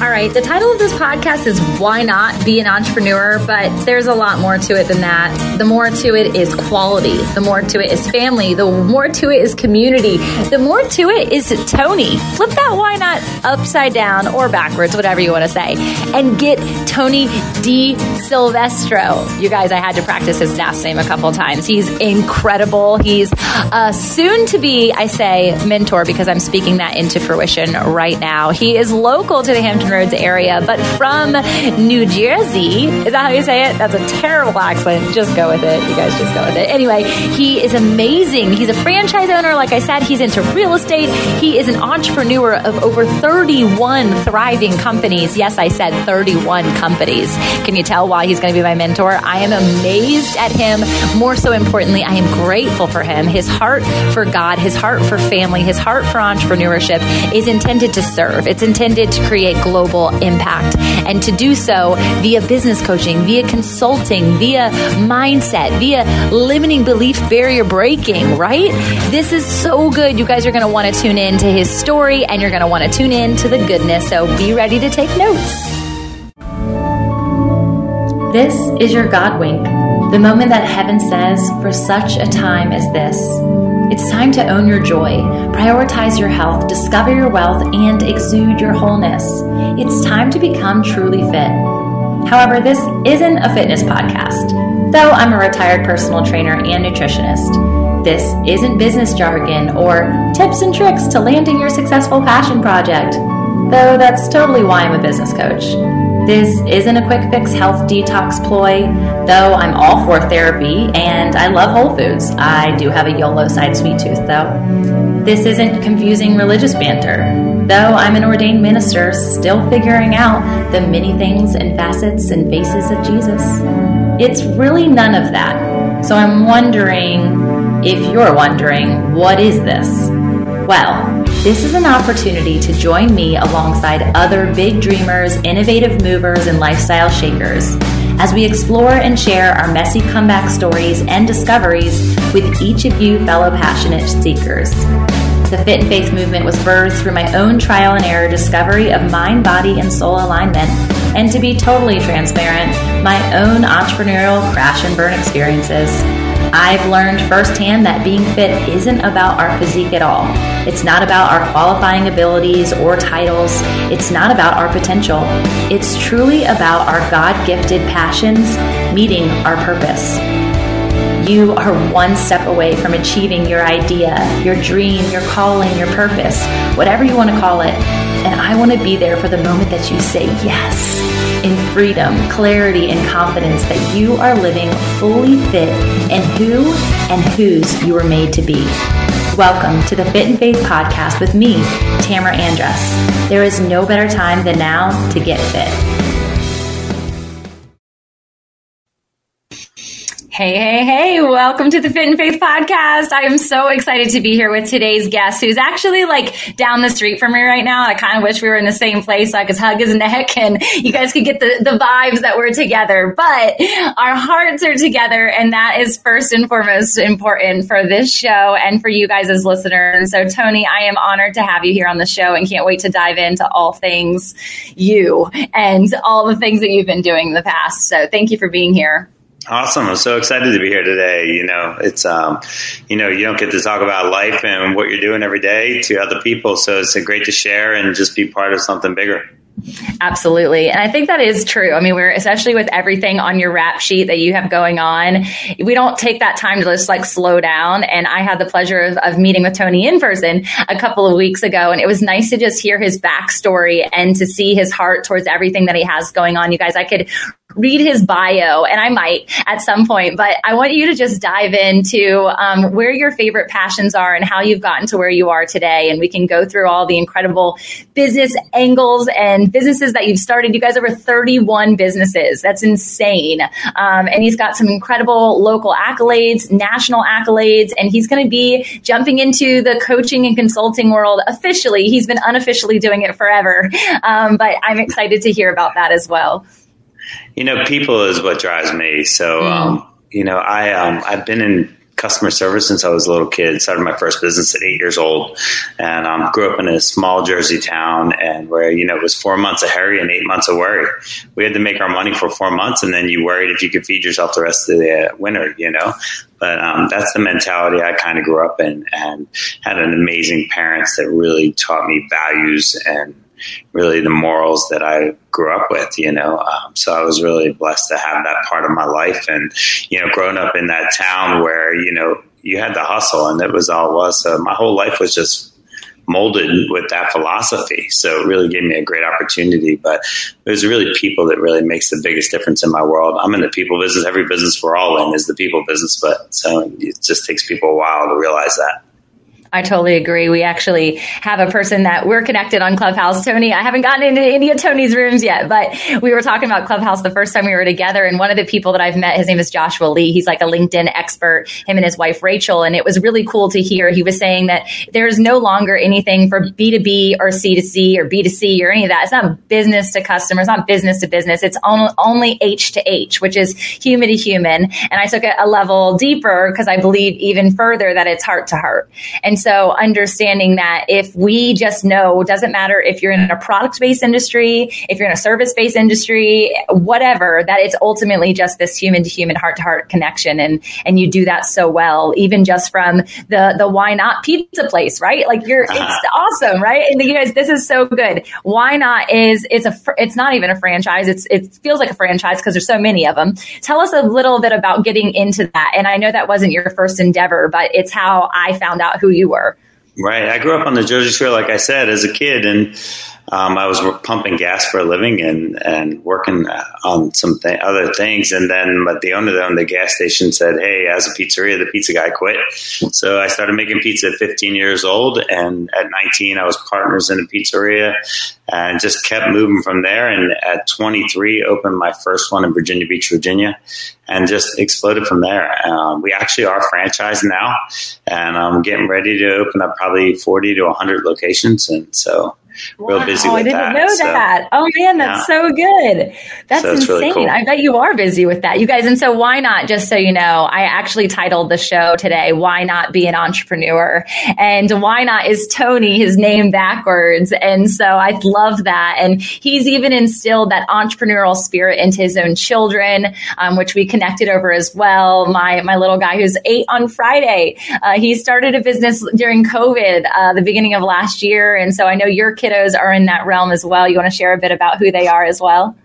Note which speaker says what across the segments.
Speaker 1: All right, the title of this podcast is Y-NOT Be an Entrepreneur, but there's a lot more to it than that. The more to it is quality, the more to it is family, the more to it is community, the more to it is Tony. Flip that Y-NOT upside down or backwards, whatever you want to say, and get Tony D. Silvestro. You guys, I had to practice his last name a couple times. He's incredible. He's a soon to be, I say, mentor because I'm speaking that into fruition right now. He is local to the Hampton Roads area, but from New Jersey. Is that how you say it? That's a terrible accent. Just go with it. You guys just go with it. Anyway, he is amazing. He's a franchise owner. Like I said, he's into real estate. He is an entrepreneur of over 31 thriving companies. Yes, I said 31 companies. Can you tell why he's going to be my mentor? I am amazed at him. More so importantly, I am grateful for him. His heart for God, his heart for family, his heart for entrepreneurship is intended to serve. It's intended to create global impact. And to do so via business coaching, via consulting, via mindset, via limiting belief barrier breaking, right? This is so good. You guys are going to want to tune in to his story and you're going to want to tune in to the goodness. So be ready to take notes. This is your God wink, the moment that heaven says, for such a time as this. It's time to own your joy, prioritize your health, discover your wealth, and exude your wholeness. It's time to become truly fit. However, this isn't a fitness podcast, though I'm a retired personal trainer and nutritionist. This isn't business jargon or tips and tricks to landing your successful passion project, though that's totally why I'm a business coach. This isn't a quick fix health detox ploy, though I'm all for therapy and I love Whole Foods. I do have a YOLO side sweet tooth, though. This isn't confusing religious banter, though I'm an ordained minister still figuring out the many things and facets and faces of Jesus. It's really none of that. So I'm wondering if you're wondering, what is this? Well, this is an opportunity to join me alongside other big dreamers, innovative movers, and lifestyle shakers as we explore and share our messy comeback stories and discoveries with each of you fellow passionate seekers. The Fit and Faith movement was birthed through my own trial and error discovery of mind, body, and soul alignment, and to be totally transparent, my own entrepreneurial crash and burn experiences. I've learned firsthand that being fit isn't about our physique at all. It's not about our qualifying abilities or titles. It's not about our potential. It's truly about our God gifted passions meeting our purpose. You are one step away from achieving your idea, your dream, your calling, your purpose, whatever you want to call it. And I want to be there for the moment that you say yes in freedom, clarity, and confidence that you are living fully fit in who and whose you were made to be. Welcome to the Fit and Faith podcast with me, Tamara Andress. There is no better time than now to get fit. Hey, hey, hey, welcome to the Fit and Faith podcast. I am so excited to be here with today's guest who's actually like down the street from me right now. I kind of wish we were in the same place so I could hug his neck and you guys could get the, the vibes that we're together. But our hearts are together and that is first and foremost important for this show and for you guys as listeners. So Tony, I am honored to have you here on the show and can't wait to dive into all things you and all the things that you've been doing in the past. So thank you for being here.
Speaker 2: Awesome. I'm so excited to be here today. You know, it's, um, you know, you don't get to talk about life and what you're doing every day to other people. So it's great to share and just be part of something bigger.
Speaker 1: Absolutely. And I think that is true. I mean, we're especially with everything on your rap sheet that you have going on, we don't take that time to just like slow down. And I had the pleasure of, of meeting with Tony in person a couple of weeks ago. And it was nice to just hear his backstory and to see his heart towards everything that he has going on. You guys, I could read his bio, and I might at some point, but I want you to just dive into um, where your favorite passions are and how you've gotten to where you are today. And we can go through all the incredible business angles and businesses that you've started. You guys over 31 businesses. That's insane. Um, and he's got some incredible local accolades, national accolades, and he's going to be jumping into the coaching and consulting world officially. He's been unofficially doing it forever. Um, but I'm excited to hear about that as well.
Speaker 2: You know, people is what drives me. So, mm. um, you know, I um, I've been in customer service since I was a little kid. Started my first business at eight years old, and um, grew up in a small Jersey town, and where you know it was four months of hurry and eight months of worry. We had to make our money for four months, and then you worried if you could feed yourself the rest of the winter. You know, but um, that's the mentality I kind of grew up in, and had an amazing parents that really taught me values and really the morals that I grew up with, you know. Um, so I was really blessed to have that part of my life. And, you know, growing up in that town where, you know, you had to hustle and that was all it was. So my whole life was just molded with that philosophy. So it really gave me a great opportunity. But there's really people that really makes the biggest difference in my world. I'm in the people business. Every business we're all in is the people business. But so it just takes people a while to realize that.
Speaker 1: I totally agree. We actually have a person that we're connected on Clubhouse. Tony, I haven't gotten into any of Tony's rooms yet, but we were talking about Clubhouse the first time we were together. And one of the people that I've met, his name is Joshua Lee. He's like a LinkedIn expert, him and his wife, Rachel. And it was really cool to hear. He was saying that there is no longer anything for B2B or C2C or B2C or any of that. It's not business to customer. It's not business to business. It's only H to H, which is human to human. And I took it a level deeper because I believe even further that it's heart to heart. And so understanding that if we just know, doesn't matter if you're in a product based industry, if you're in a service based industry, whatever, that it's ultimately just this human to human, heart to heart connection. And, and you do that so well, even just from the, the Y-NOT pizza place, right? Like you're, it's awesome, right? And you guys, this is so good. Y-NOT is, it's a, it's not even a franchise. It's, it feels like a franchise because there's so many of them. Tell us a little bit about getting into that. And I know that wasn't your first endeavor, but it's how I found out who you were.
Speaker 2: Right. I grew up on the Jersey Shore, like I said, as a kid, and um, I was pumping gas for a living and, and working on some th- other things. And then, but the owner of the gas station said, Hey, as a pizzeria, the pizza guy quit. So I started making pizza at 15 years old. And at 19, I was partners in a pizzeria and just kept moving from there. And at 23, opened my first one in Virginia Beach, Virginia, and just exploded from there. Um, we actually are franchised now, and I'm getting ready to open up probably 40 to 100 locations. And so real busy with
Speaker 1: I didn't
Speaker 2: that.
Speaker 1: know so, that. Oh man, that's yeah. so good. That's so insane. Really cool. I bet you are busy with that, you guys. And so why not? Just so you know, I actually titled the show today, "Y-NOT Be an Entrepreneur," and Y-NOT is Tony his name backwards, and so I love that. And he's even instilled that entrepreneurial spirit into his own children, um, which we connected over as well. My my little guy who's eight on Friday, uh, he started a business during COVID, uh, the beginning of last year, and so I know your kid kiddos are in that realm as well. You want to share a bit about who they are as well?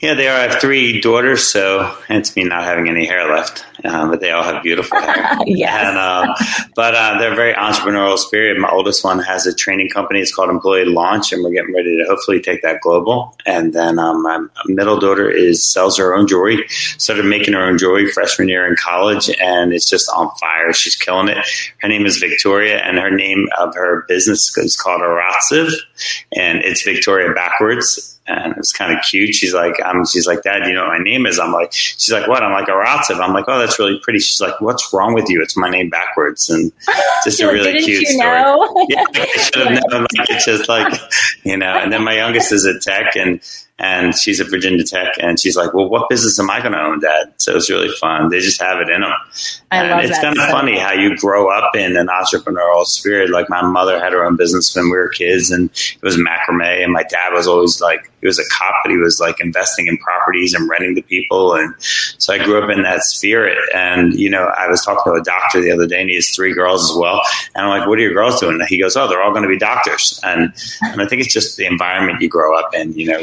Speaker 2: Yeah, they are. I have three daughters, so it's me not having any hair left, uh, but they all have beautiful hair.
Speaker 1: yes.
Speaker 2: And, uh, but uh, they're very entrepreneurial spirit. My oldest one has a training company. It's called Employee Launch, and we're getting ready to hopefully take that global. And then um, my middle daughter is sells her own jewelry. Started making her own jewelry freshman year in college, and it's just on fire. She's killing it. Her name is Victoria, and her name of her business is called Airotciv, and it's Victoria backwards and it was kind of cute. She's like, um, she's like, Dad, you know what my name is? I'm like, she's like, what? I'm like, Airotciv. I'm like, oh, that's really pretty. She's like, what's wrong with you? It's my name backwards, and just a really cute story.
Speaker 1: Know?
Speaker 2: yeah, I should have known. Like, it's just like, you know. And then my youngest is a tech, and and she's at Virginia Tech, and she's like, "Well, what business am I going to own, Dad?" So it's really fun. They just have it in them,
Speaker 1: I
Speaker 2: and it's kind of so funny how you grow up in an entrepreneurial spirit. Like my mother had her own business when we were kids, and it was macrame, and my dad was always like, he was a cop, but he was like investing in properties and renting to people, and so I grew up in that spirit. And you know, I was talking to a doctor the other day, and he has three girls as well, and I'm like, "What are your girls doing?" And he goes, "Oh, they're all going to be doctors," and and I think it's just the environment you grow up in. You know,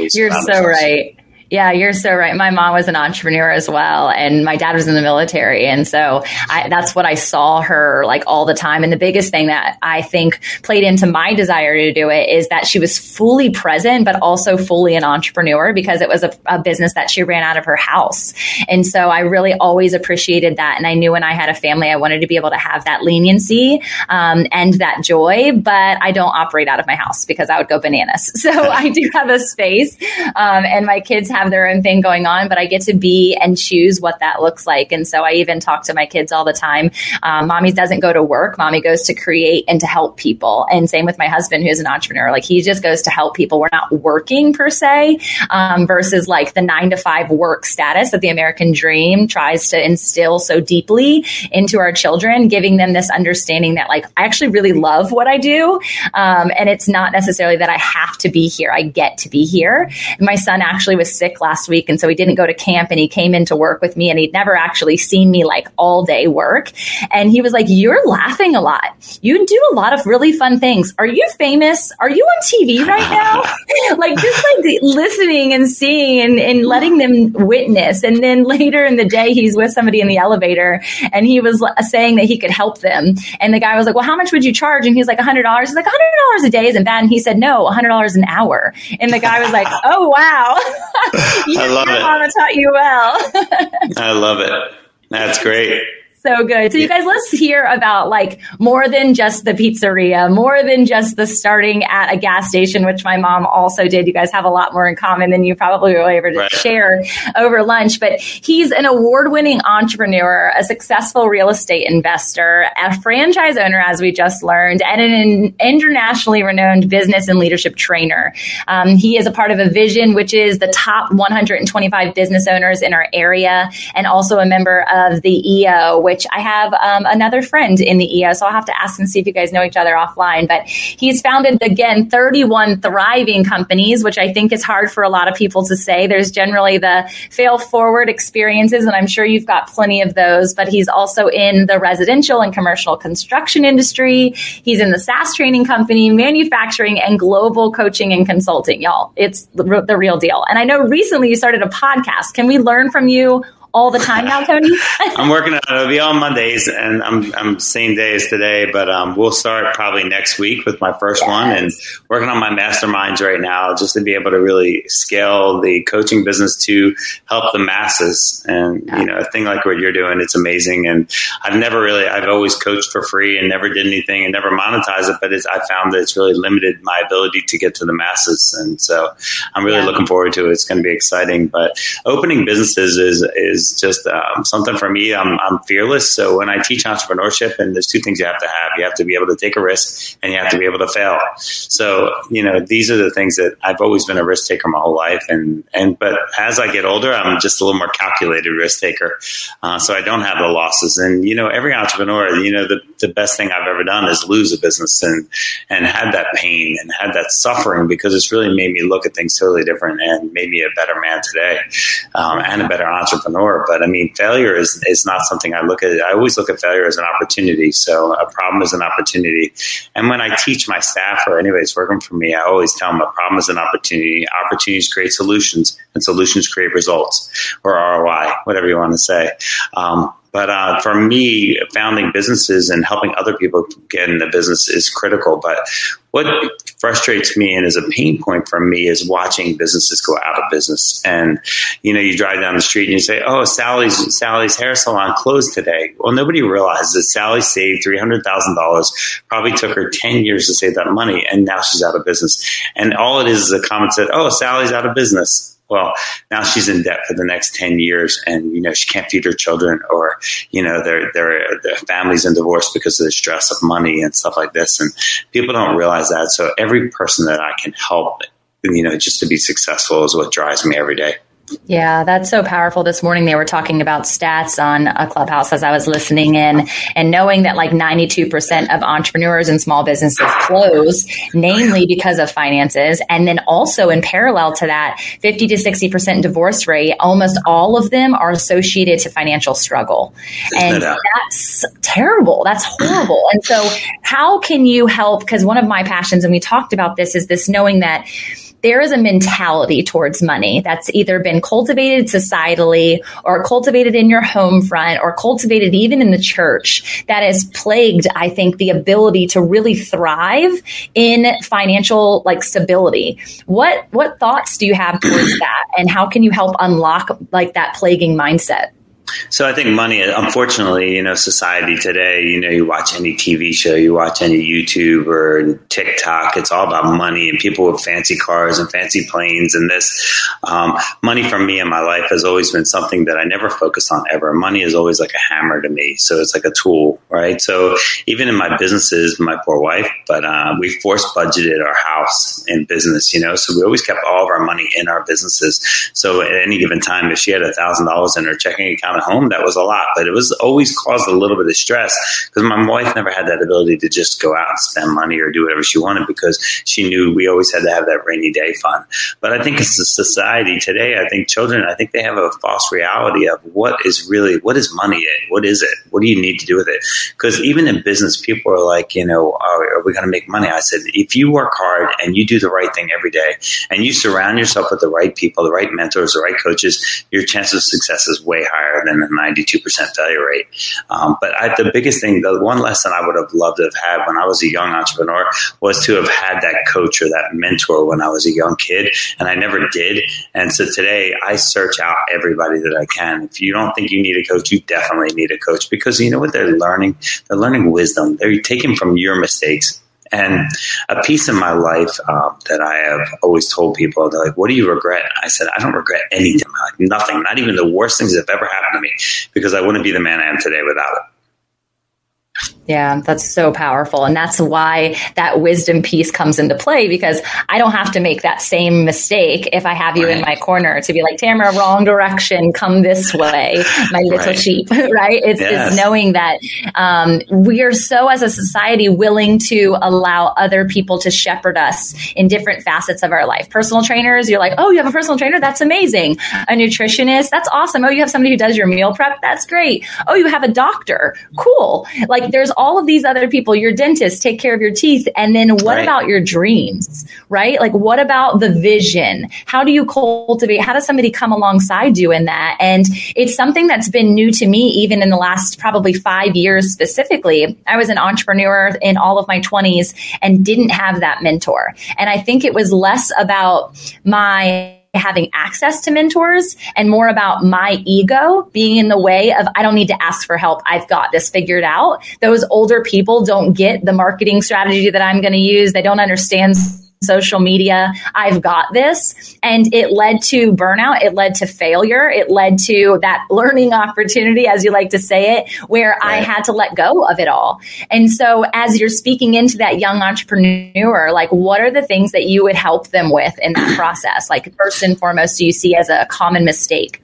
Speaker 1: so right. Yeah, you're so right. My mom was an entrepreneur as well, and my dad was in the military, and so I, that's what I saw her like all the time. And the biggest thing that I think played into my desire to do it is that she was fully present, but also fully an entrepreneur because it was a, a business that she ran out of her house. And so I really always appreciated that, and I knew when I had a family, I wanted to be able to have that leniency um, and that joy. But I don't operate out of my house because I would go bananas. So I do have a space, um, and my kids have their own thing going on, but I get to be and choose what that looks like. And so I even talk to my kids all the time. Um, mommy doesn't go to work. Mommy goes to create and to help people. And same with my husband, who's an entrepreneur. Like he just goes to help people. We're not working per se, um, versus like the nine to five work status that the American dream tries to instill so deeply into our children, giving them this understanding that like I actually really love what I do. Um, and it's not necessarily that I have to be here. I get to be here. And my son actually was sick last week. And so he didn't go to camp and he came into work with me and he'd never actually seen me like all day work. And he was like, you're laughing a lot. You do a lot of really fun things. Are you famous? Are you on TV right now? like just like listening and seeing and, and letting them witness. And then later in the day, he's with somebody in the elevator and he was uh, saying that he could help them. And the guy was like, well, how much would you charge? And he's like, $100. He's like, $100 a day isn't bad. And he said, no, $100 an hour. And the guy was like, oh, wow.
Speaker 2: I love it.
Speaker 1: mama taught you well.
Speaker 2: I love it. That's great
Speaker 1: so good. So you guys, let's hear about like more than just the pizzeria, more than just the starting at a gas station, which my mom also did. You guys have a lot more in common than you probably were able to right. share over lunch. But he's an award-winning entrepreneur, a successful real estate investor, a franchise owner, as we just learned, and an internationally renowned business and leadership trainer. Um, he is a part of a vision, which is the top 125 business owners in our area, and also a member of the EO, which I have um, another friend in the EO, so I'll have to ask and see if you guys know each other offline. But he's founded, again, 31 thriving companies, which I think is hard for a lot of people to say. There's generally the fail forward experiences, and I'm sure you've got plenty of those, but he's also in the residential and commercial construction industry. He's in the SaaS training company, manufacturing, and global coaching and consulting. Y'all, it's the real deal. And I know recently you started a podcast. Can we learn from you all the time now, Tony?
Speaker 2: I'm working on it. It'll be on Mondays, and I'm I'm same day as today, but um, we'll start probably next week with my first yes. one, and working on my masterminds right now, just to be able to really scale the coaching business to help the masses. And yeah. you know, a thing like what you're doing, it's amazing. And I've never really, I've always coached for free and never did anything and never monetized it, but I found that it's really limited my ability to get to the masses, and so I'm really yeah. looking forward to it. It's going to be exciting. But opening businesses is is just um, something for me. I'm, I'm fearless. So when I teach entrepreneurship, and there's two things you have to have, you have to be able to take a risk and you have to be able to fail. So, you know, these are the things that I've always been a risk taker my whole life. And, and, but as I get older, I'm just a little more calculated risk taker. Uh, so I don't have the losses. And, you know, every entrepreneur, you know, the, the best thing I've ever done is lose a business and, and had that pain and had that suffering because it's really made me look at things totally different and made me a better man today um, and a better entrepreneur. But I mean, failure is, is not something I look at. I always look at failure as an opportunity. So a problem is an opportunity. And when I teach my staff or anybody's working for me, I always tell them a problem is an opportunity. Opportunities create solutions and solutions create results or ROI, whatever you want to say. Um, but uh, for me, founding businesses and helping other people get in the business is critical. But what frustrates me and is a pain point for me is watching businesses go out of business. And you know, you drive down the street and you say, "Oh, Sally's Sally's hair salon closed today." Well, nobody realizes that Sally saved three hundred thousand dollars. Probably took her ten years to save that money, and now she's out of business. And all it is is a comment that, "Oh, Sally's out of business." Well, now she's in debt for the next 10 years and, you know, she can't feed her children or, you know, their, their, their family's in divorce because of the stress of money and stuff like this. And people don't realize that. So every person that I can help, you know, just to be successful is what drives me every day.
Speaker 1: Yeah, that's so powerful. This morning they were talking about stats on a clubhouse as I was listening in and knowing that like 92% of entrepreneurs and small businesses close, namely because of finances. And then also in parallel to that, 50 to 60% divorce rate, almost all of them are associated to financial struggle. And that's terrible. That's horrible. And so how can you help? Because one of my passions, and we talked about this, is this knowing that there is a mentality towards money that's either been cultivated societally or cultivated in your home front or cultivated even in the church that has plagued, I think, the ability to really thrive in financial like stability. What what thoughts do you have towards that and how can you help unlock like that plaguing mindset?
Speaker 2: So I think money, unfortunately, you know, society today, you know, you watch any TV show, you watch any YouTube or TikTok, it's all about money and people with fancy cars and fancy planes and this. Um, money for me in my life has always been something that I never focused on ever. Money is always like a hammer to me. So it's like a tool, right? So even in my businesses, my poor wife, but uh, we force budgeted our house in business, you know, so we always kept all of our money in our businesses. So at any given time, if she had a thousand dollars in her checking account at home, that was a lot, but it was always caused a little bit of stress because my wife never had that ability to just go out and spend money or do whatever she wanted because she knew we always had to have that rainy day fund. But I think as a society today, I think children, I think they have a false reality of what is really, what is money? What is it? What do you need to do with it? Because even in business, people are like, you know, are, are we going to make money? I said, if you work hard and you do the right thing every day and you surround yourself with the right people, the right mentors, the right coaches, your chance of success is way higher than the 92% failure rate. Um, but I, the biggest thing, the one lesson I would have loved to have had when I was a young entrepreneur was to have had that coach or that mentor when I was a young kid, and I never did. And so today I search out everybody that I can. If you don't think you need a coach, you definitely need a coach because you know what they're learning? They're learning wisdom. They're taking from your mistakes. And a piece in my life uh, that I have always told people, they're like, "What do you regret?" I said, "I don't regret anything. Like nothing. Not even the worst things that have ever happened to me, because I wouldn't be the man I am today without it."
Speaker 1: Yeah, that's so powerful. And that's why that wisdom piece comes into play because I don't have to make that same mistake if I have you right. in my corner to be like, Tamara, wrong direction, come this way, my little right. sheep, right? It's, yes. it's, knowing that um, we are so, as a society, willing to allow other people to shepherd us in different facets of our life. Personal trainers, you're like, oh, you have a personal trainer? That's amazing. A nutritionist, that's awesome. Oh, you have somebody who does your meal prep? That's great. Oh, you have a doctor? Cool. Like, there's all of these other people, your dentist, take care of your teeth. And then what right. about your dreams, right? Like, what about the vision? How do you cultivate? How does somebody come alongside you in that? And it's something that's been new to me, even in the last probably five years specifically. I was an entrepreneur in all of my 20s and didn't have that mentor. And I think it was less about my having access to mentors and more about my ego being in the way of I don't need to ask for help. I've got this figured out. Those older people don't get the marketing strategy that I'm going to use. They don't understand social media. I've got this. And it led to burnout. It led to failure. It led to that learning opportunity, as you like to say it, where right. I had to let go of it all. And so as you're speaking into that young entrepreneur, like what are the things that you would help them with in that process? Like first and foremost, do you see as a common mistake?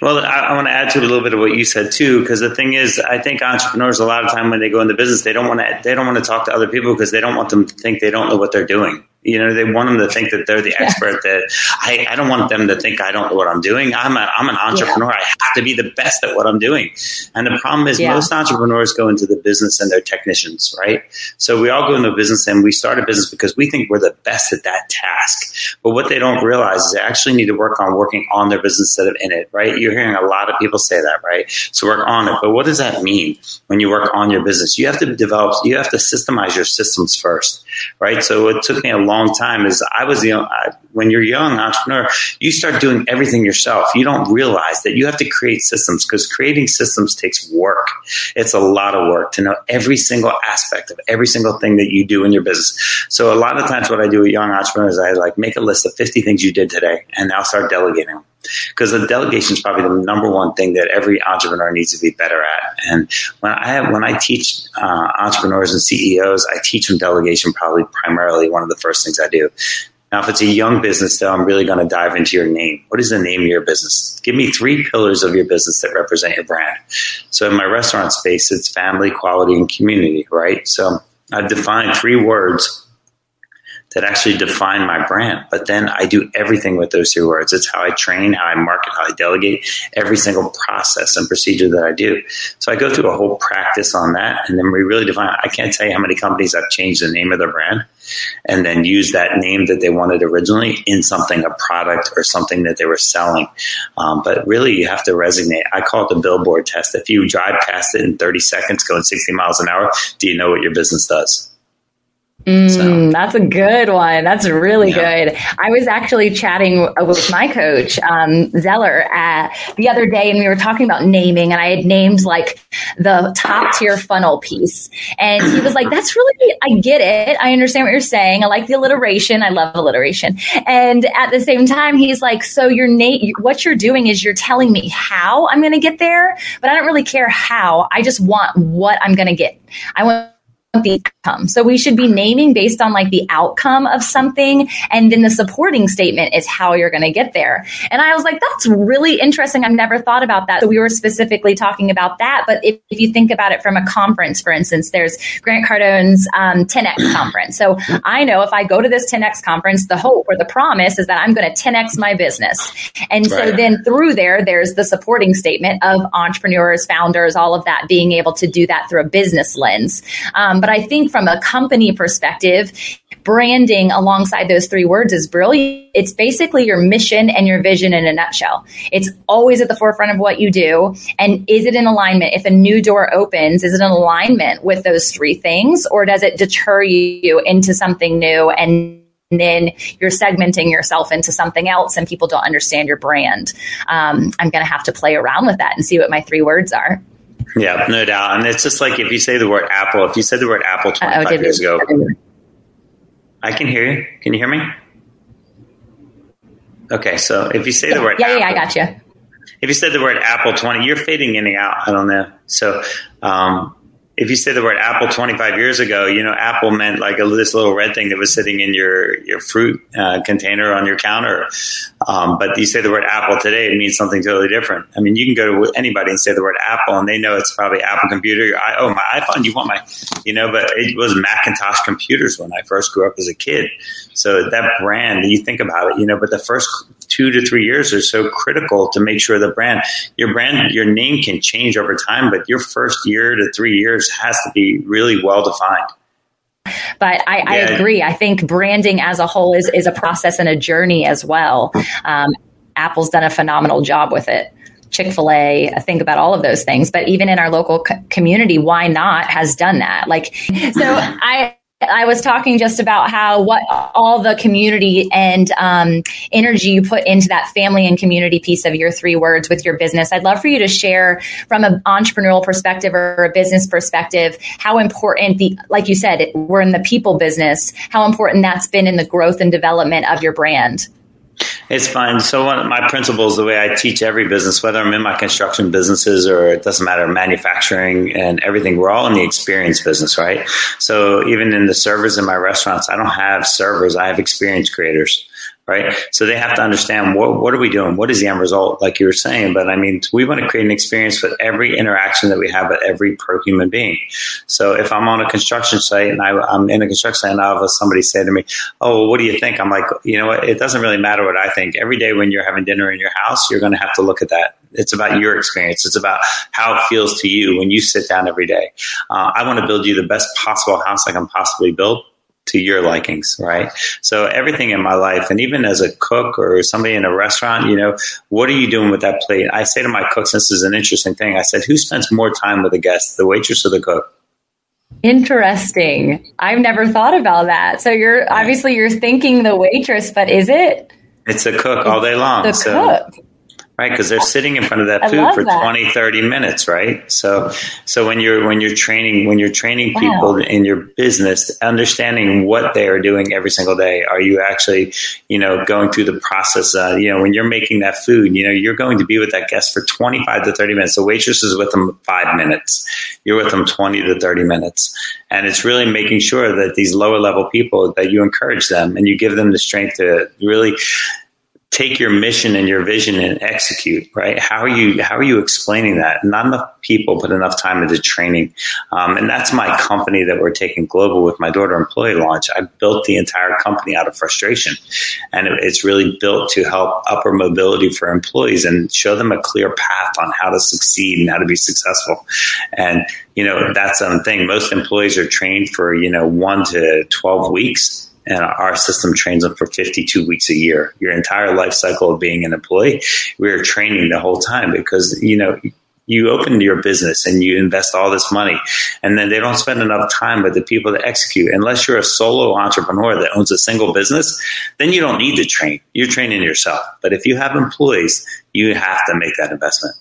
Speaker 2: Well, I, I, want to add to a little bit of what you said too, because the thing is, I think entrepreneurs a lot of time when they go into business, they don't want to they don't want to talk to other people because they don't want them to think they don't know what they're doing. You know, they want them to think that they're the expert. That I, I don't want them to think I don't know what I'm doing. I'm a, I'm an entrepreneur. Yeah. I have to be the best at what I'm doing. And the problem is, yeah. most entrepreneurs go into the business and they're technicians, right? So we all go into business and we start a business because we think we're the best at that task. But what they don't realize is they actually need to work on working on their business instead of in it, right? You're hearing a lot of people say that, right? So work on it. But what does that mean when you work on your business? You have to develop. You have to systemize your systems first, right? So it took me a long time is I was the uh, when you're young entrepreneur, you start doing everything yourself. You don't realize that you have to create systems because creating systems takes work. It's a lot of work to know every single aspect of every single thing that you do in your business. So a lot of times, what I do with young entrepreneurs, I like make a list of 50 things you did today, and I'll start delegating because the delegation is probably the number one thing that every entrepreneur needs to be better at. And when I have, when I teach uh, entrepreneurs and CEOs, I teach them delegation probably primarily one of the first things I do. Now, if it's a young business, though, I'm really going to dive into your name. What is the name of your business? Give me three pillars of your business that represent your brand. So, in my restaurant space, it's family, quality, and community, right? So, I've defined three words that actually define my brand. But then I do everything with those two words. It's how I train, how I market, how I delegate every single process and procedure that I do. So I go through a whole practice on that. And then we really define, I can't tell you how many companies I've changed the name of their brand and then use that name that they wanted originally in something, a product or something that they were selling. Um, but really, you have to resonate. I call it the billboard test. If you drive past it in 30 seconds, going 60 miles an hour, do you know what your business does?
Speaker 1: Mm, so. That's a good one. That's really yeah. good. I was actually chatting with my coach, um, Zeller, uh, the other day, and we were talking about naming, and I had named like the top tier funnel piece. And he was like, That's really, I get it. I understand what you're saying. I like the alliteration. I love alliteration. And at the same time, he's like, So your name, what you're doing is you're telling me how I'm going to get there, but I don't really care how. I just want what I'm going to get. I want the outcome. So we should be naming based on like the outcome of something. And then the supporting statement is how you're going to get there. And I was like, that's really interesting. I've never thought about that. So we were specifically talking about that. But if, if you think about it from a conference, for instance, there's Grant Cardone's um, 10X conference. So I know if I go to this 10X conference, the hope or the promise is that I'm going to 10X my business. And right. so then through there, there's the supporting statement of entrepreneurs, founders, all of that being able to do that through a business lens. Um, but I think from a company perspective, branding alongside those three words is brilliant. It's basically your mission and your vision in a nutshell. It's always at the forefront of what you do. And is it in alignment? If a new door opens, is it in alignment with those three things or does it deter you into something new and then you're segmenting yourself into something else and people don't understand your brand. Um, I'm going to have to play around with that and see what my three words are.
Speaker 2: Yeah, no doubt. And it's just like if you say the word Apple, if you said the word Apple 25 uh, years ago, I can hear you. Can you hear me? Okay, so if you say
Speaker 1: yeah,
Speaker 2: the word
Speaker 1: yeah,
Speaker 2: Apple,
Speaker 1: yeah, I got you.
Speaker 2: If you said the word Apple 20, you're fading in and out. I don't know. So, um, if you say the word apple 25 years ago, you know, apple meant like a, this little red thing that was sitting in your, your fruit uh, container on your counter. Um, but you say the word apple today, it means something totally different. I mean, you can go to anybody and say the word apple and they know it's probably Apple computer. I, oh, my iPhone, you want my, you know, but it was Macintosh computers when I first grew up as a kid. So that brand, you think about it, you know, but the first two to three years are so critical to make sure the brand, your brand, your name can change over time, but your first year to three years has to be really well defined.
Speaker 1: But I, yeah. I, agree. I think branding as a whole is, is a process and a journey as well. Um, Apple's done a phenomenal job with it. Chick fil A, think about all of those things. But even in our local co- community, Y-NOT has done that? Like, so I, I was talking just about how what all the community and um, energy you put into that family and community piece of your three words with your business. I'd love for you to share from an entrepreneurial perspective or a business perspective how important the, like you said, we're in the people business, how important that's been in the growth and development of your brand.
Speaker 2: It's fine. So one my principles, the way I teach every business, whether I'm in my construction businesses or it doesn't matter, manufacturing and everything, we're all in the experience business, right? So even in the servers in my restaurants, I don't have servers. I have experience creators right? So they have to understand what what are we doing? What is the end result, like you were saying? But I mean, we want to create an experience with every interaction that we have with every pro human being. So if I'm on a construction site and I, am in a construction site and I have somebody say to me, "Oh, well, what do you think?" I'm like, you know what? It doesn't really matter what I think. Every day when you're having dinner in your house, you're going to have to look at that. It's about your experience. It's about how it feels to you when you sit down every day. Uh, I want to build you the best possible house I can possibly build to your likings, right? So everything in my life, and even as a cook or somebody in a restaurant, you know, what are you doing with that plate? I say to my cooks, this is an interesting thing. I said, who spends more time with a guest, the waitress or the cook?
Speaker 1: Interesting. I've never thought about that. So you're obviously you're thinking the waitress, but is it?
Speaker 2: It's a cook all day long.
Speaker 1: The
Speaker 2: so,
Speaker 1: cook
Speaker 2: right because they're sitting in front of that food for that. 20 30 minutes right? So so when you're when you're training when you're training people in your business understanding what they are doing every single day are you actually you know going through the process uh, you know when you're making that food you know you're going to be with that guest for 25 to 30 minutes. The waitress is with them five minutes. You're with them 20 to 30 minutes. And it's really making sure that these lower level people that you encourage them and you give them the strength to really take your mission and your vision and execute right? How are you how are you explaining that? Not enough people put enough time into training. Um, and that's my company that we're taking global with my daughter employee launch. I built the entire company out of frustration. And it, it's really built to help upper mobility for employees and show them a clear path on how to succeed and how to be successful. And you know that's the thing. Most employees are trained for you know one to 12 weeks and our system trains them for 52 weeks a year. Your entire life cycle of being an employee, we're training the whole time because, you know, You open your business and you invest all this money, and then they don't spend enough time with the people to execute. Unless you're a solo entrepreneur that owns a single business, then you don't need to train. You're training yourself. But if you have employees, you have to make that investment.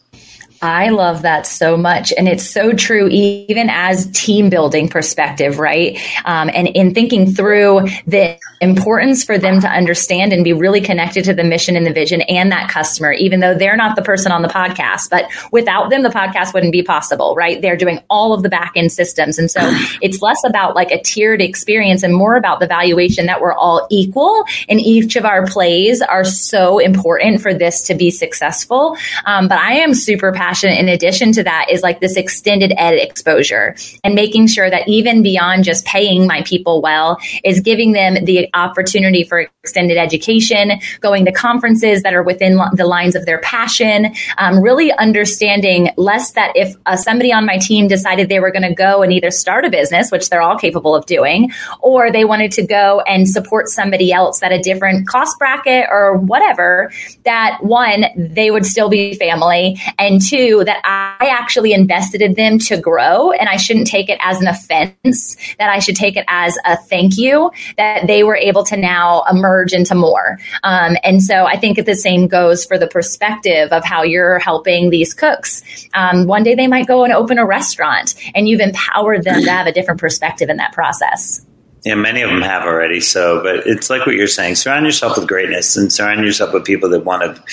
Speaker 1: I love that so much. And it's so true, even as team building perspective, right? Um, and in thinking through the importance for them to understand and be really connected to the mission and the vision and that customer, even though they're not the person on the podcast. But without them, the podcast wouldn't be possible, right? They're doing all of the back end systems. And so it's less about like a tiered experience and more about the valuation that we're all equal and each of our plays are so important for this to be successful. Um, but I am super passionate passion in addition to that is like this extended ed exposure and making sure that even beyond just paying my people well is giving them the opportunity for extended education, going to conferences that are within the lines of their passion, um, really understanding less that if uh, somebody on my team decided they were going to go and either start a business, which they're all capable of doing, or they wanted to go and support somebody else at a different cost bracket or whatever, that one, they would still be family. And two, that I actually invested in them to grow and I shouldn't take it as an offense, that I should take it as a thank you, that they were able to now emerge into more. Um, and so I think the same goes for the perspective of how you're helping these cooks. Um, one day they might go and open a restaurant and you've empowered them to have a different perspective in that process.
Speaker 2: Yeah, many of them have already. So, but it's like what you're saying: surround yourself with greatness, and surround yourself with people that want to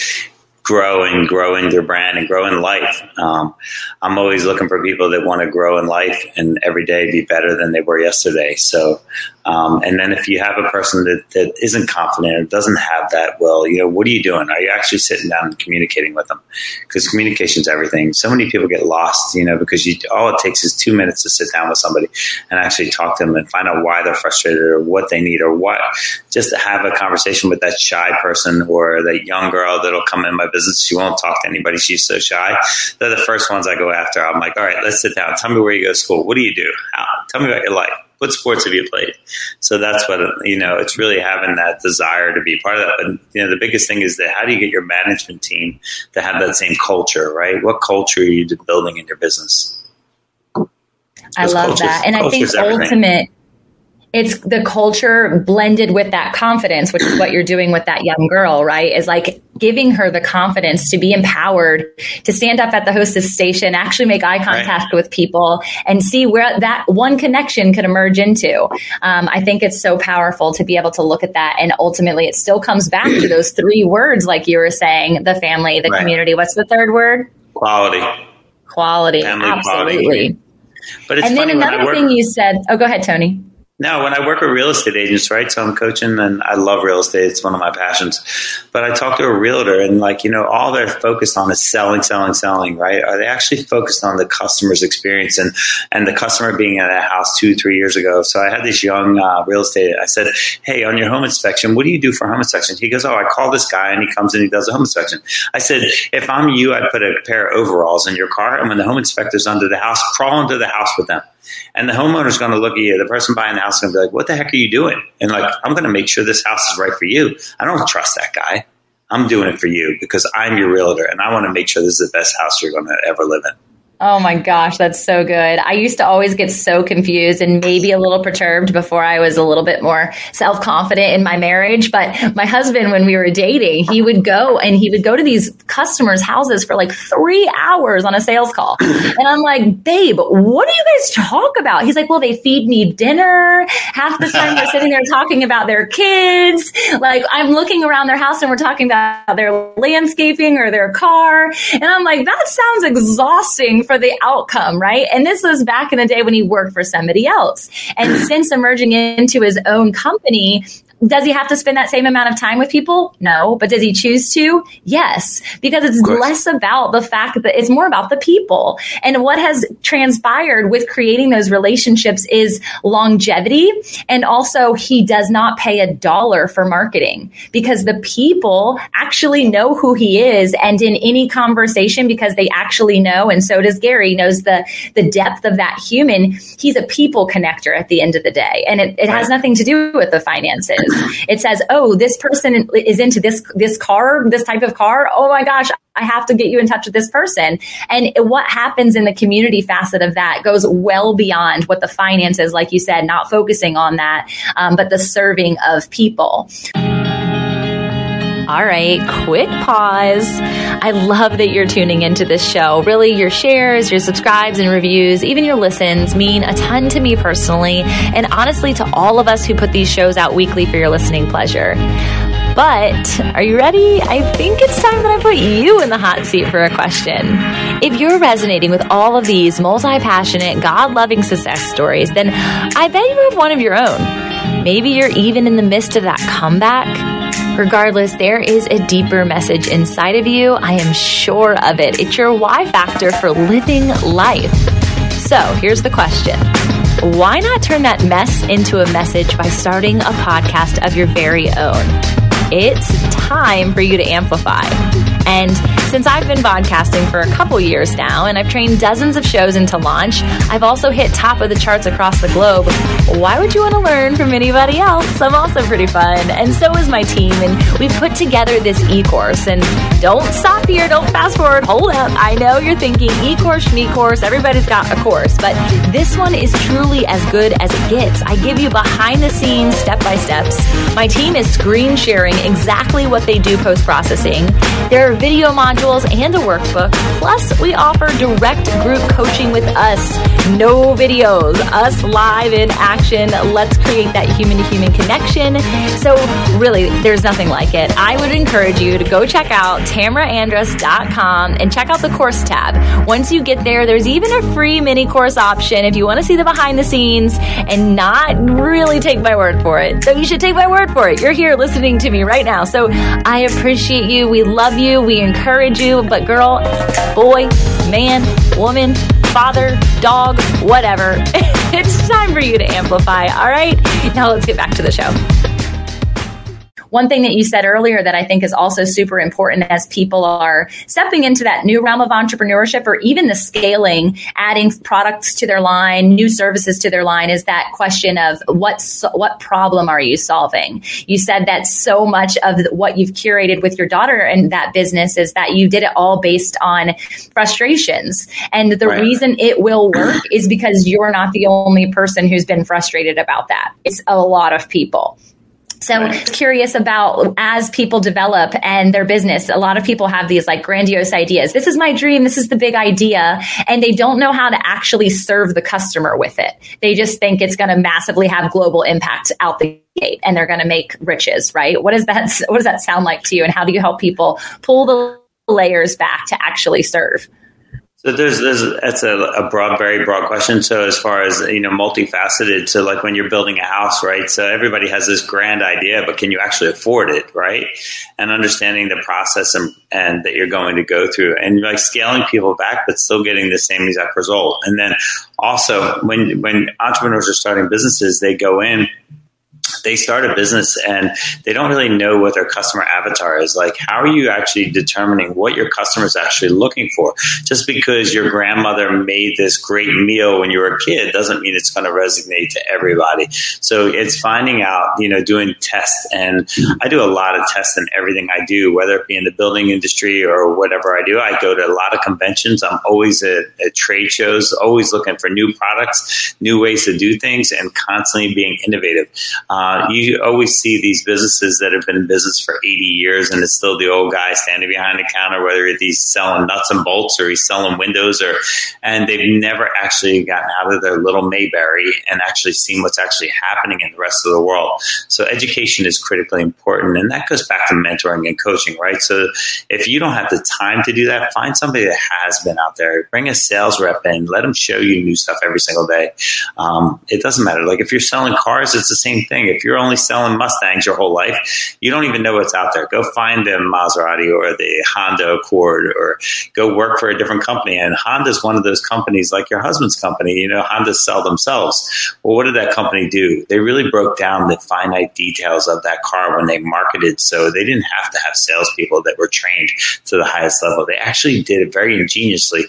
Speaker 2: grow and grow in their brand and grow in life. Um, I'm always looking for people that want to grow in life and every day be better than they were yesterday. So um, and then if you have a person that, that isn't confident or doesn't have that, well, you know, what are you doing? Are you actually sitting down and communicating with them? Because communication is everything. So many people get lost, you know, because you, all it takes is two minutes to sit down with somebody and actually talk to them and find out why they're frustrated or what they need or what, just to have a conversation with that shy person or that young girl that'll come in my business. She won't talk to anybody. She's so shy. They're the first ones I go after. I'm like, all right, let's sit down. Tell me where you go to school. What do you do? How? Tell me about your life what sports have you played? So that's what you know. It's really having that desire to be part of that. But you know, the biggest thing is that how do you get your management team to have that same culture, right? What culture are you building in your business?
Speaker 1: I love that, and I think ultimate it's the culture blended with that confidence, which is what you're doing with that young girl, right? Is like giving her the confidence to be empowered to stand up at the hostess station, actually make eye contact right. with people and see where that one connection could emerge into. Um, I think it's so powerful to be able to look at that. And ultimately, it still comes back to those three words, like you were saying the family, the right. community. What's the third word?
Speaker 2: Quality.
Speaker 1: Quality. Family Absolutely. Quality. But it's and then another thing you said, oh, go ahead, Tony.
Speaker 2: No, when I work with real estate agents, right? So I'm coaching and I love real estate. It's one of my passions. But I talk to a realtor and like, you know, all they're focused on is selling, selling, selling, right? Are they actually focused on the customer's experience and, and the customer being at a house two, three years ago? So I had this young uh, real estate. I said, Hey, on your home inspection, what do you do for home inspection? He goes, Oh, I call this guy and he comes and he does a home inspection. I said, if I'm you, I'd put a pair of overalls in your car. And when the home inspector's under the house, crawl into the house with them and the homeowner's going to look at you. The person buying the house to be like, "What the heck are you doing?" And like, I'm going to make sure this house is right for you. I don't trust that guy. I'm doing it for you because I'm your realtor, and I want to make sure this is the best house you're going to ever live in.
Speaker 1: Oh my gosh, that's so good. I used to always get so confused and maybe a little perturbed before I was a little bit more self confident in my marriage. But my husband, when we were dating, he would go and he would go to these customers' houses for like three hours on a sales call. And I'm like, babe, what do you guys talk about? He's like, well, they feed me dinner. Half the time they're sitting there talking about their kids. Like I'm looking around their house and we're talking about their landscaping or their car. And I'm like, that sounds exhausting for the outcome, right? And this was back in the day when he worked for somebody else. And since emerging into his own company, does he have to spend that same amount of time with people? No. But does he choose to? Yes. Because it's less about the fact that it's more about the people. And what has transpired with creating those relationships is longevity. And also he does not pay a dollar for marketing because the people actually know who he is. And in any conversation, because they actually know, and so does Gary, knows the, the depth of that human, he's a people connector at the end of the day. And it, it has nothing to do with the finances It says, "Oh, this person is into this this car, this type of car. Oh my gosh, I have to get you in touch with this person." And what happens in the community facet of that goes well beyond what the finances, like you said, not focusing on that, um, but the serving of people. All right, quick pause. I love that you're tuning into this show. Really, your shares, your subscribes and reviews, even your listens mean a ton to me personally, and honestly to all of us who put these shows out weekly for your listening pleasure. But are you ready? I think it's time that I put you in the hot seat for a question. If you're resonating with all of these multi passionate, God loving success stories, then I bet you have one of your own. Maybe you're even in the midst of that comeback Regardless, there is a deeper message inside of you. I am sure of it. It's your why factor for living life. So here's the question Why not turn that mess into a message by starting a podcast of your very own? It's time for you to amplify. And since I've been podcasting for a couple years now and I've trained dozens of shows into launch, I've also hit top of the charts across the globe. Why would you want to learn from anybody else? I'm also pretty fun, and so is my team. And we've put together this e course. And don't stop here, don't fast forward, hold up. I know you're thinking e course, me course, everybody's got a course, but this one is truly as good as it gets. I give you behind the scenes, step by steps. My team is screen sharing exactly what they do post processing. There video modules and a workbook. Plus, we offer direct group coaching with us. No videos, us live in action. Let's create that human to human connection. So, really, there's nothing like it. I would encourage you to go check out tamaraandress.com and check out the course tab. Once you get there, there's even a free mini course option if you want to see the behind the scenes and not really take my word for it. So, you should take my word for it. You're here listening to me right now. So, I appreciate you. We love you. We encourage you. But, girl, boy, man, woman, father, dog, whatever, it's time for you to amplify. All right. Now let's get back to the show. One thing that you said earlier that I think is also super important as people are stepping into that new realm of entrepreneurship or even the scaling, adding products to their line, new services to their line is that question of what's, what problem are you solving? You said that so much of what you've curated with your daughter and that business is that you did it all based on frustrations. And the right. reason it will work is because you're not the only person who's been frustrated about that. It's a lot of people. So right. curious about as people develop and their business, a lot of people have these like grandiose ideas. This is my dream. This is the big idea. And they don't know how to actually serve the customer with it. They just think it's going to massively have global impact out the gate and they're going to make riches, right? What does that, what does that sound like to you? And how do you help people pull the layers back to actually serve?
Speaker 2: So there's, there's that's a, a, broad, very broad question. So as far as you know, multifaceted. So like when you're building a house, right? So everybody has this grand idea, but can you actually afford it, right? And understanding the process and, and that you're going to go through, and like scaling people back, but still getting the same exact result. And then also when when entrepreneurs are starting businesses, they go in they start a business and they don't really know what their customer avatar is. Like, how are you actually determining what your customer is actually looking for? Just because your grandmother made this great meal when you were a kid doesn't mean it's going to resonate to everybody. So it's finding out, you know, doing tests. And I do a lot of tests in everything I do, whether it be in the building industry or whatever I do. I go to a lot of conventions. I'm always at, at trade shows, always looking for new products, new ways to do things, and constantly being innovative. Uh, you always see these businesses that have been in business for 80 years and it's still the old guy standing behind the counter, whether he's selling nuts and bolts or he's selling windows or, and they've never actually gotten out of their little Mayberry and actually seen what's actually happening in the rest of the world. So education is critically important. And that goes back to mentoring and coaching, right? So if you don't have the time to do that, find somebody that has been out there, bring a sales rep in, let them show you new stuff every single day. Um, it doesn't matter. Like if you're selling cars, it's the same thing. If you're only selling Mustangs your whole life, you don't even know what's out there. Go find the Maserati or the Honda Accord or go work for a different company. And Honda's one of those companies like your husband's company. You know, Honda sell themselves. Well, what did that company do? They really broke down the finite details of that car when they marketed. So they didn't have to have salespeople that were trained to the highest level. They actually did it very ingeniously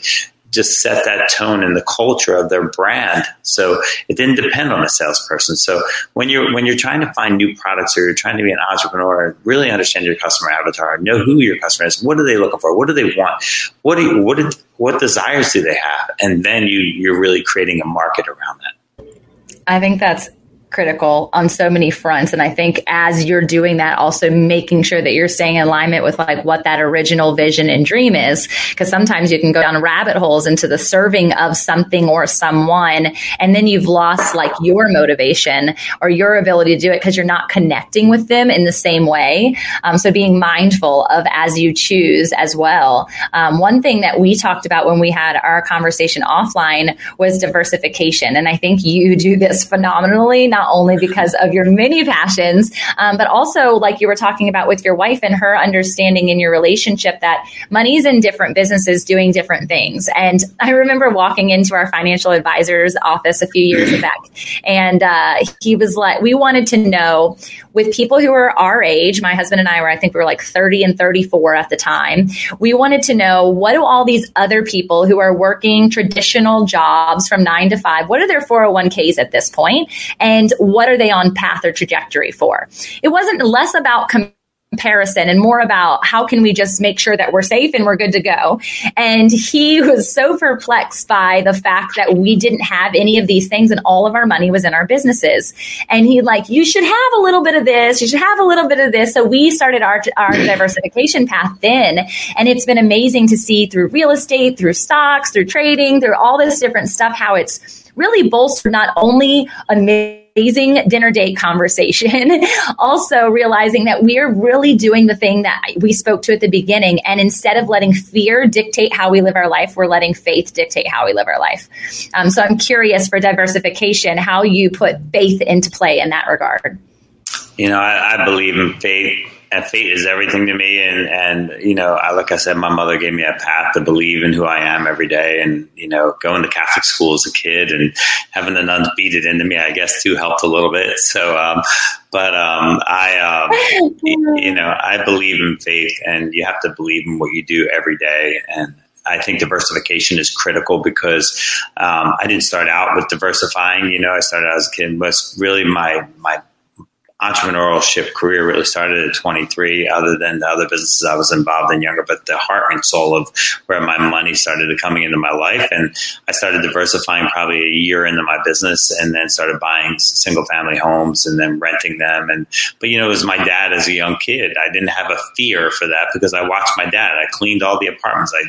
Speaker 2: just set that tone in the culture of their brand. So it didn't depend on a salesperson. So when you're when you're trying to find new products or you're trying to be an entrepreneur, really understand your customer avatar, know who your customer is, what are they looking for, what do they want, what do you, what did, what desires do they have, and then you you're really creating a market around that.
Speaker 1: I think that's critical on so many fronts. And I think as you're doing that, also making sure that you're staying in alignment with like what that original vision and dream is. Cause sometimes you can go down rabbit holes into the serving of something or someone. And then you've lost like your motivation or your ability to do it because you're not connecting with them in the same way. Um, so being mindful of as you choose as well. Um, one thing that we talked about when we had our conversation offline was diversification. And I think you do this phenomenally, not not only because of your many passions, um, but also like you were talking about with your wife and her understanding in your relationship that money's in different businesses doing different things. And I remember walking into our financial advisor's office a few years back, and uh, he was like, we wanted to know with people who are our age, my husband and I were, I think we were like 30 and 34 at the time. We wanted to know what do all these other people who are working traditional jobs from nine to five, what are their 401ks at this point? And what are they on path or trajectory for? It wasn't less about comparison and more about how can we just make sure that we're safe and we're good to go. And he was so perplexed by the fact that we didn't have any of these things and all of our money was in our businesses. And he like, you should have a little bit of this. You should have a little bit of this. So we started our, our diversification path then. And it's been amazing to see through real estate, through stocks, through trading, through all this different stuff, how it's really bolstered not only a amazing dinner date conversation. also realizing that we're really doing the thing that we spoke to at the beginning. And instead of letting fear dictate how we live our life, we're letting faith dictate how we live our life. Um, so I'm curious for diversification, how you put faith into play in that regard.
Speaker 2: You know, I, I believe in faith and fate is everything to me. And, and, you know, I, like I said, my mother gave me a path to believe in who I am every day. And, you know, going to Catholic school as a kid and having the nuns beat it into me, I guess too helped a little bit. So, um, but, um, I, um, you know, I believe in faith and you have to believe in what you do every day. And, I think diversification is critical because um, I didn't start out with diversifying. You know, I started as a kid. Was really my my entrepreneurship career really started at 23 other than the other businesses I was involved in younger but the heart and soul of where my money started coming into my life. And I started diversifying probably a year into my business and then started buying single family homes and then renting them. And but you know it was my dad as a young kid. I didn't have a fear for that because I watched my dad. I cleaned all the apartments. I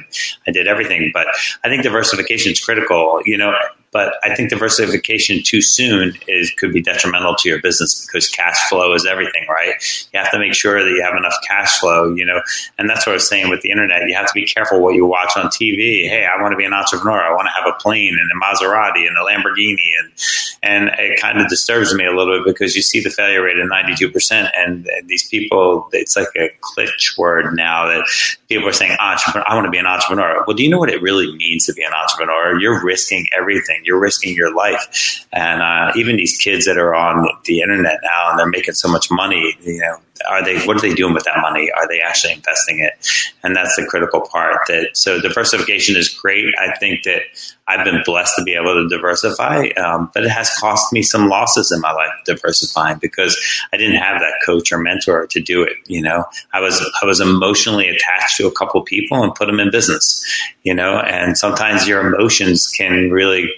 Speaker 2: I did everything. But I think diversification is critical. You know but I think diversification too soon is could be detrimental to your business because cash flow is everything, right? You have to make sure that you have enough cash flow, you know, and that's what I was saying with the internet. You have to be careful what you watch on TV. Hey, I want to be an entrepreneur. I want to have a plane and a Maserati and a Lamborghini, and and it kind of disturbs me a little bit because you see the failure rate of ninety two percent, and these people, it's like a glitch word now that people are saying entrepreneur. I want to be an entrepreneur. Well, do you know what it really means to be an entrepreneur? You're risking everything you're risking your life. And uh, even these kids that are on the internet now and they're making so much money, you know, are they what are they doing with that money? Are they actually investing it? And that's the critical part that so diversification is great. I think that i've been blessed to be able to diversify um, but it has cost me some losses in my life diversifying because i didn't have that coach or mentor to do it you know? I was i was emotionally attached to a couple people and put them in business you know? And sometimes your emotions can really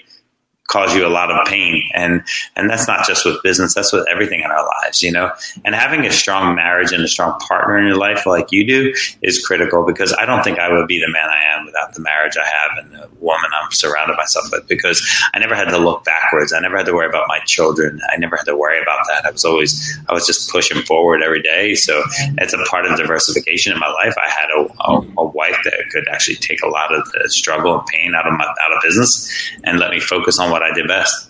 Speaker 2: cause you a lot of pain. And and that's not just with business that's with everything in our lives you know? And having a strong marriage and a strong partner in your life like you do is critical because i don't think i would be the man i am without the marriage i have and the woman i'm surrounded myself with because i never had to look backwards. I never had to worry about my children. I never had to worry about that. I was always i was just pushing forward every day. So it's a part of diversification in my life. I had a, a, a wife that could actually take a lot of the struggle and pain out of my out of business and let me focus on what what I did best.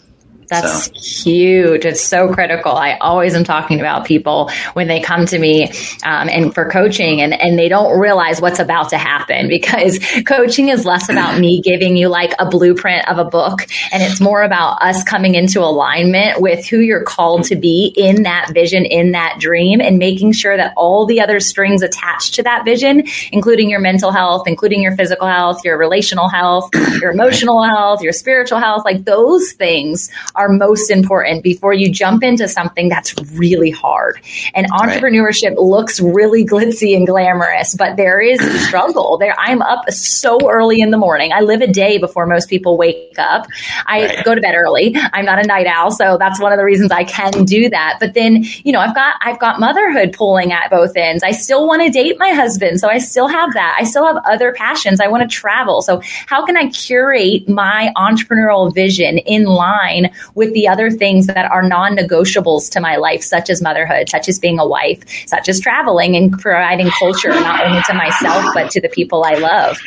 Speaker 1: That's so. huge. It's so critical. I always am talking about people when they come to me um, and for coaching and, and they don't realize what's about to happen because coaching is less about me giving you like a blueprint of a book and it's more about us coming into alignment with who you're called to be in that vision, in that dream, and making sure that all the other strings attached to that vision, including your mental health, including your physical health, your relational health, your emotional health, your spiritual health, like those things are most important before you jump into something that's really hard. And entrepreneurship right. looks really glitzy and glamorous, but there is a struggle there. I'm up so early in the morning. I live a day before most people wake up. I right. go to bed early. I'm not a night owl, so that's one of the reasons I can do that. But then, you know, I've got I've got motherhood pulling at both ends. I still want to date my husband, so I still have that. I still have other passions. I want to travel. So how can I curate my entrepreneurial vision in line with the other things that are non negotiables to my life, such as motherhood, such as being a wife, such as traveling and providing culture, not only to myself, but to the people I love.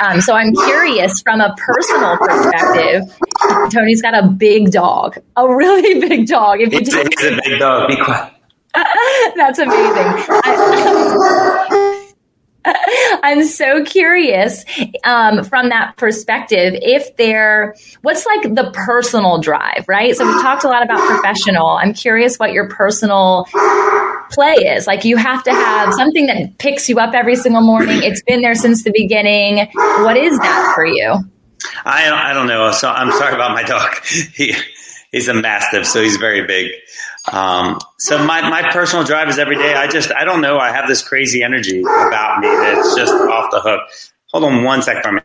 Speaker 1: Um, so I'm curious from a personal perspective. Tony's got a big dog, a really big dog.
Speaker 2: If you it's, it's a big dog. Be quiet.
Speaker 1: That's amazing. I, I'm so curious um, from that perspective if there, what's like the personal drive, right? So we talked a lot about professional. I'm curious what your personal play is. Like you have to have something that picks you up every single morning. It's been there since the beginning. What is that for you?
Speaker 2: I I don't know. So I'm sorry about my dog. He he's a mastiff, so he's very big. Um, so my, my personal drive is every day. I just, I don't know. I have this crazy energy about me that's just off the hook. Hold on one sec for me.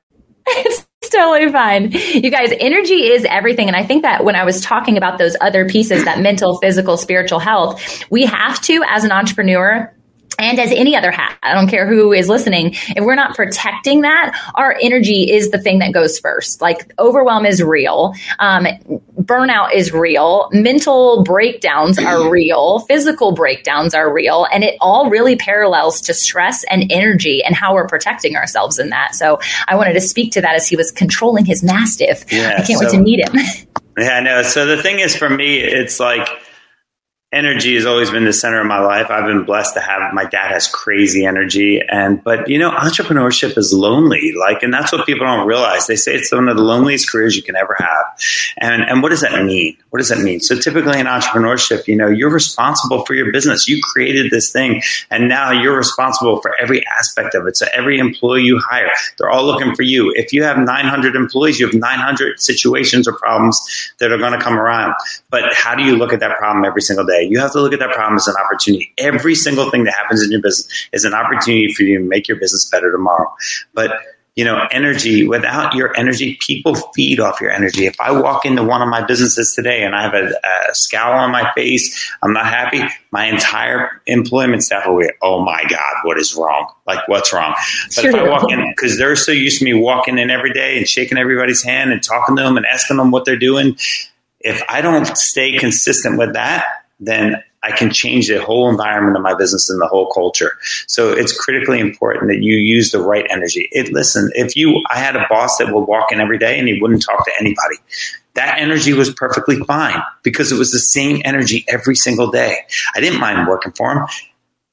Speaker 1: It's totally fine. You guys, energy is everything. And I think that when I was talking about those other pieces, that mental, physical, spiritual health, we have to, as an entrepreneur, and as any other hat, I don't care who is listening, if we're not protecting that, our energy is the thing that goes first. Like overwhelm is real, um, burnout is real, mental breakdowns are real, physical breakdowns are real, and it all really parallels to stress and energy and how we're protecting ourselves in that. So I wanted to speak to that as he was controlling his mastiff. Yeah, I can't so, wait to meet him.
Speaker 2: yeah, I know. So the thing is, for me, it's like energy has always been the center of my life. I've been blessed to have my dad has crazy energy and but you know entrepreneurship is lonely like and that's what people don't realize. They say it's one of the loneliest careers you can ever have. And and what does that mean? What does that mean? So typically in entrepreneurship, you know, you're responsible for your business. You created this thing and now you're responsible for every aspect of it. So every employee you hire, they're all looking for you. If you have 900 employees, you have 900 situations or problems that are going to come around. But how do you look at that problem every single day? You have to look at that problem as an opportunity. Every single thing that happens in your business is an opportunity for you to make your business better tomorrow. But you know, energy, without your energy, people feed off your energy. If I walk into one of my businesses today and I have a, a scowl on my face, I'm not happy, my entire employment staff will be, oh my God, what is wrong? Like, what's wrong? But sure. if I walk in, because they're so used to me walking in every day and shaking everybody's hand and talking to them and asking them what they're doing, if I don't stay consistent with that, then I can change the whole environment of my business and the whole culture. So it's critically important that you use the right energy. It listen, if you I had a boss that would walk in every day and he wouldn't talk to anybody. That energy was perfectly fine because it was the same energy every single day. I didn't mind working for him.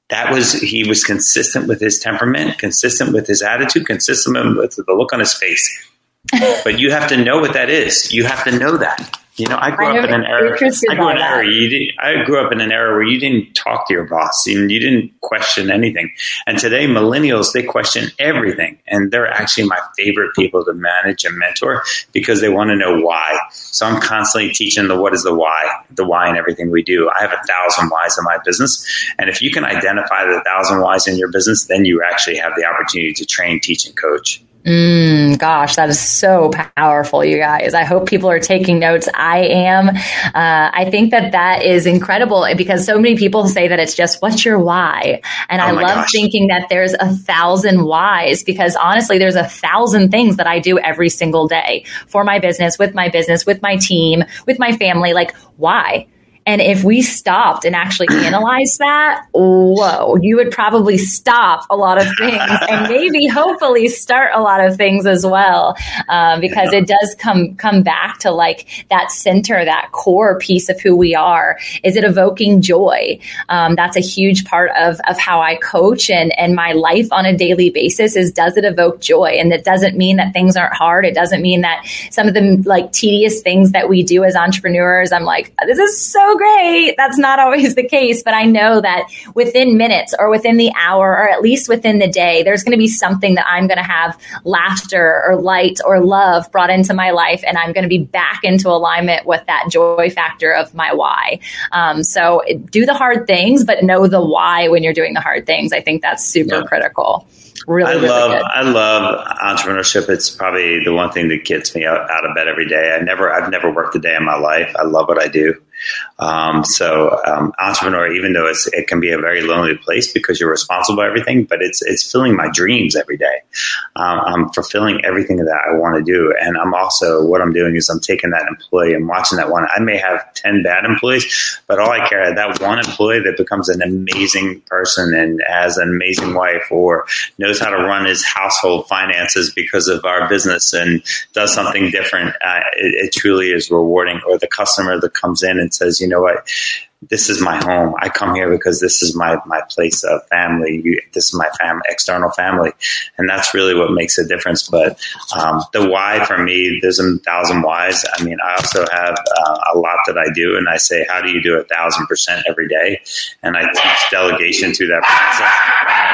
Speaker 2: That was he was consistent with his temperament, consistent with his attitude, consistent with the look on his face. but you have to know what that is. You have to know that. You know, I grew I up in an era. I grew, an era you did, I grew up in an era where you didn't talk to your boss and you didn't question anything. And today, millennials they question everything, and they're actually my favorite people to manage and mentor because they want to know why. So I'm constantly teaching the what is the why, the why in everything we do. I have a thousand whys in my business, and if you can identify the thousand whys in your business, then you actually have the opportunity to train, teach, and coach.
Speaker 1: Mm, gosh, that is so powerful, you guys. I hope people are taking notes. I am. Uh, I think that that is incredible because so many people say that it's just what's your why, and oh I love gosh. thinking that there's a thousand whys because honestly, there's a thousand things that I do every single day for my business, with my business, with my team, with my family. Like why? And if we stopped and actually analyzed that, whoa, you would probably stop a lot of things and maybe hopefully start a lot of things as well. Um, because it does come, come back to like that center, that core piece of who we are. Is it evoking joy? Um, that's a huge part of, of how I coach and, and my life on a daily basis is does it evoke joy? And it doesn't mean that things aren't hard. It doesn't mean that some of the like tedious things that we do as entrepreneurs, I'm like, this is so great. That's not always the case, but I know that within minutes or within the hour or at least within the day, there's going to be something that I'm going to have laughter or light or love brought into my life. And I'm going to be back into alignment with that joy factor of my why. Um, so do the hard things, but know the why when you're doing the hard things. I think that's super yeah. critical. Really,
Speaker 2: I
Speaker 1: really
Speaker 2: love
Speaker 1: good.
Speaker 2: I love entrepreneurship. It's probably the one thing that gets me out, out of bed every day. I never I've never worked a day in my life. I love what I do. Um, so um, entrepreneur, even though it can be a very lonely place because you're responsible for everything, but it's it's filling my dreams every day. Um, I'm fulfilling everything that I want to do, and I'm also what I'm doing is I'm taking that employee and watching that one. I may have ten bad employees, but all I care that one employee that becomes an amazing person and has an amazing wife or knows how to run his household finances because of our business and does something different. Uh, it, it truly is rewarding. Or the customer that comes in and says, you know what, this is my home. I come here because this is my, my place of family. This is my fam, external family. And that's really what makes a difference. But um, the why for me, there's a thousand whys. I mean, I also have uh, a lot that I do. And I say, how do you do a thousand percent every day? And I teach delegation through that process.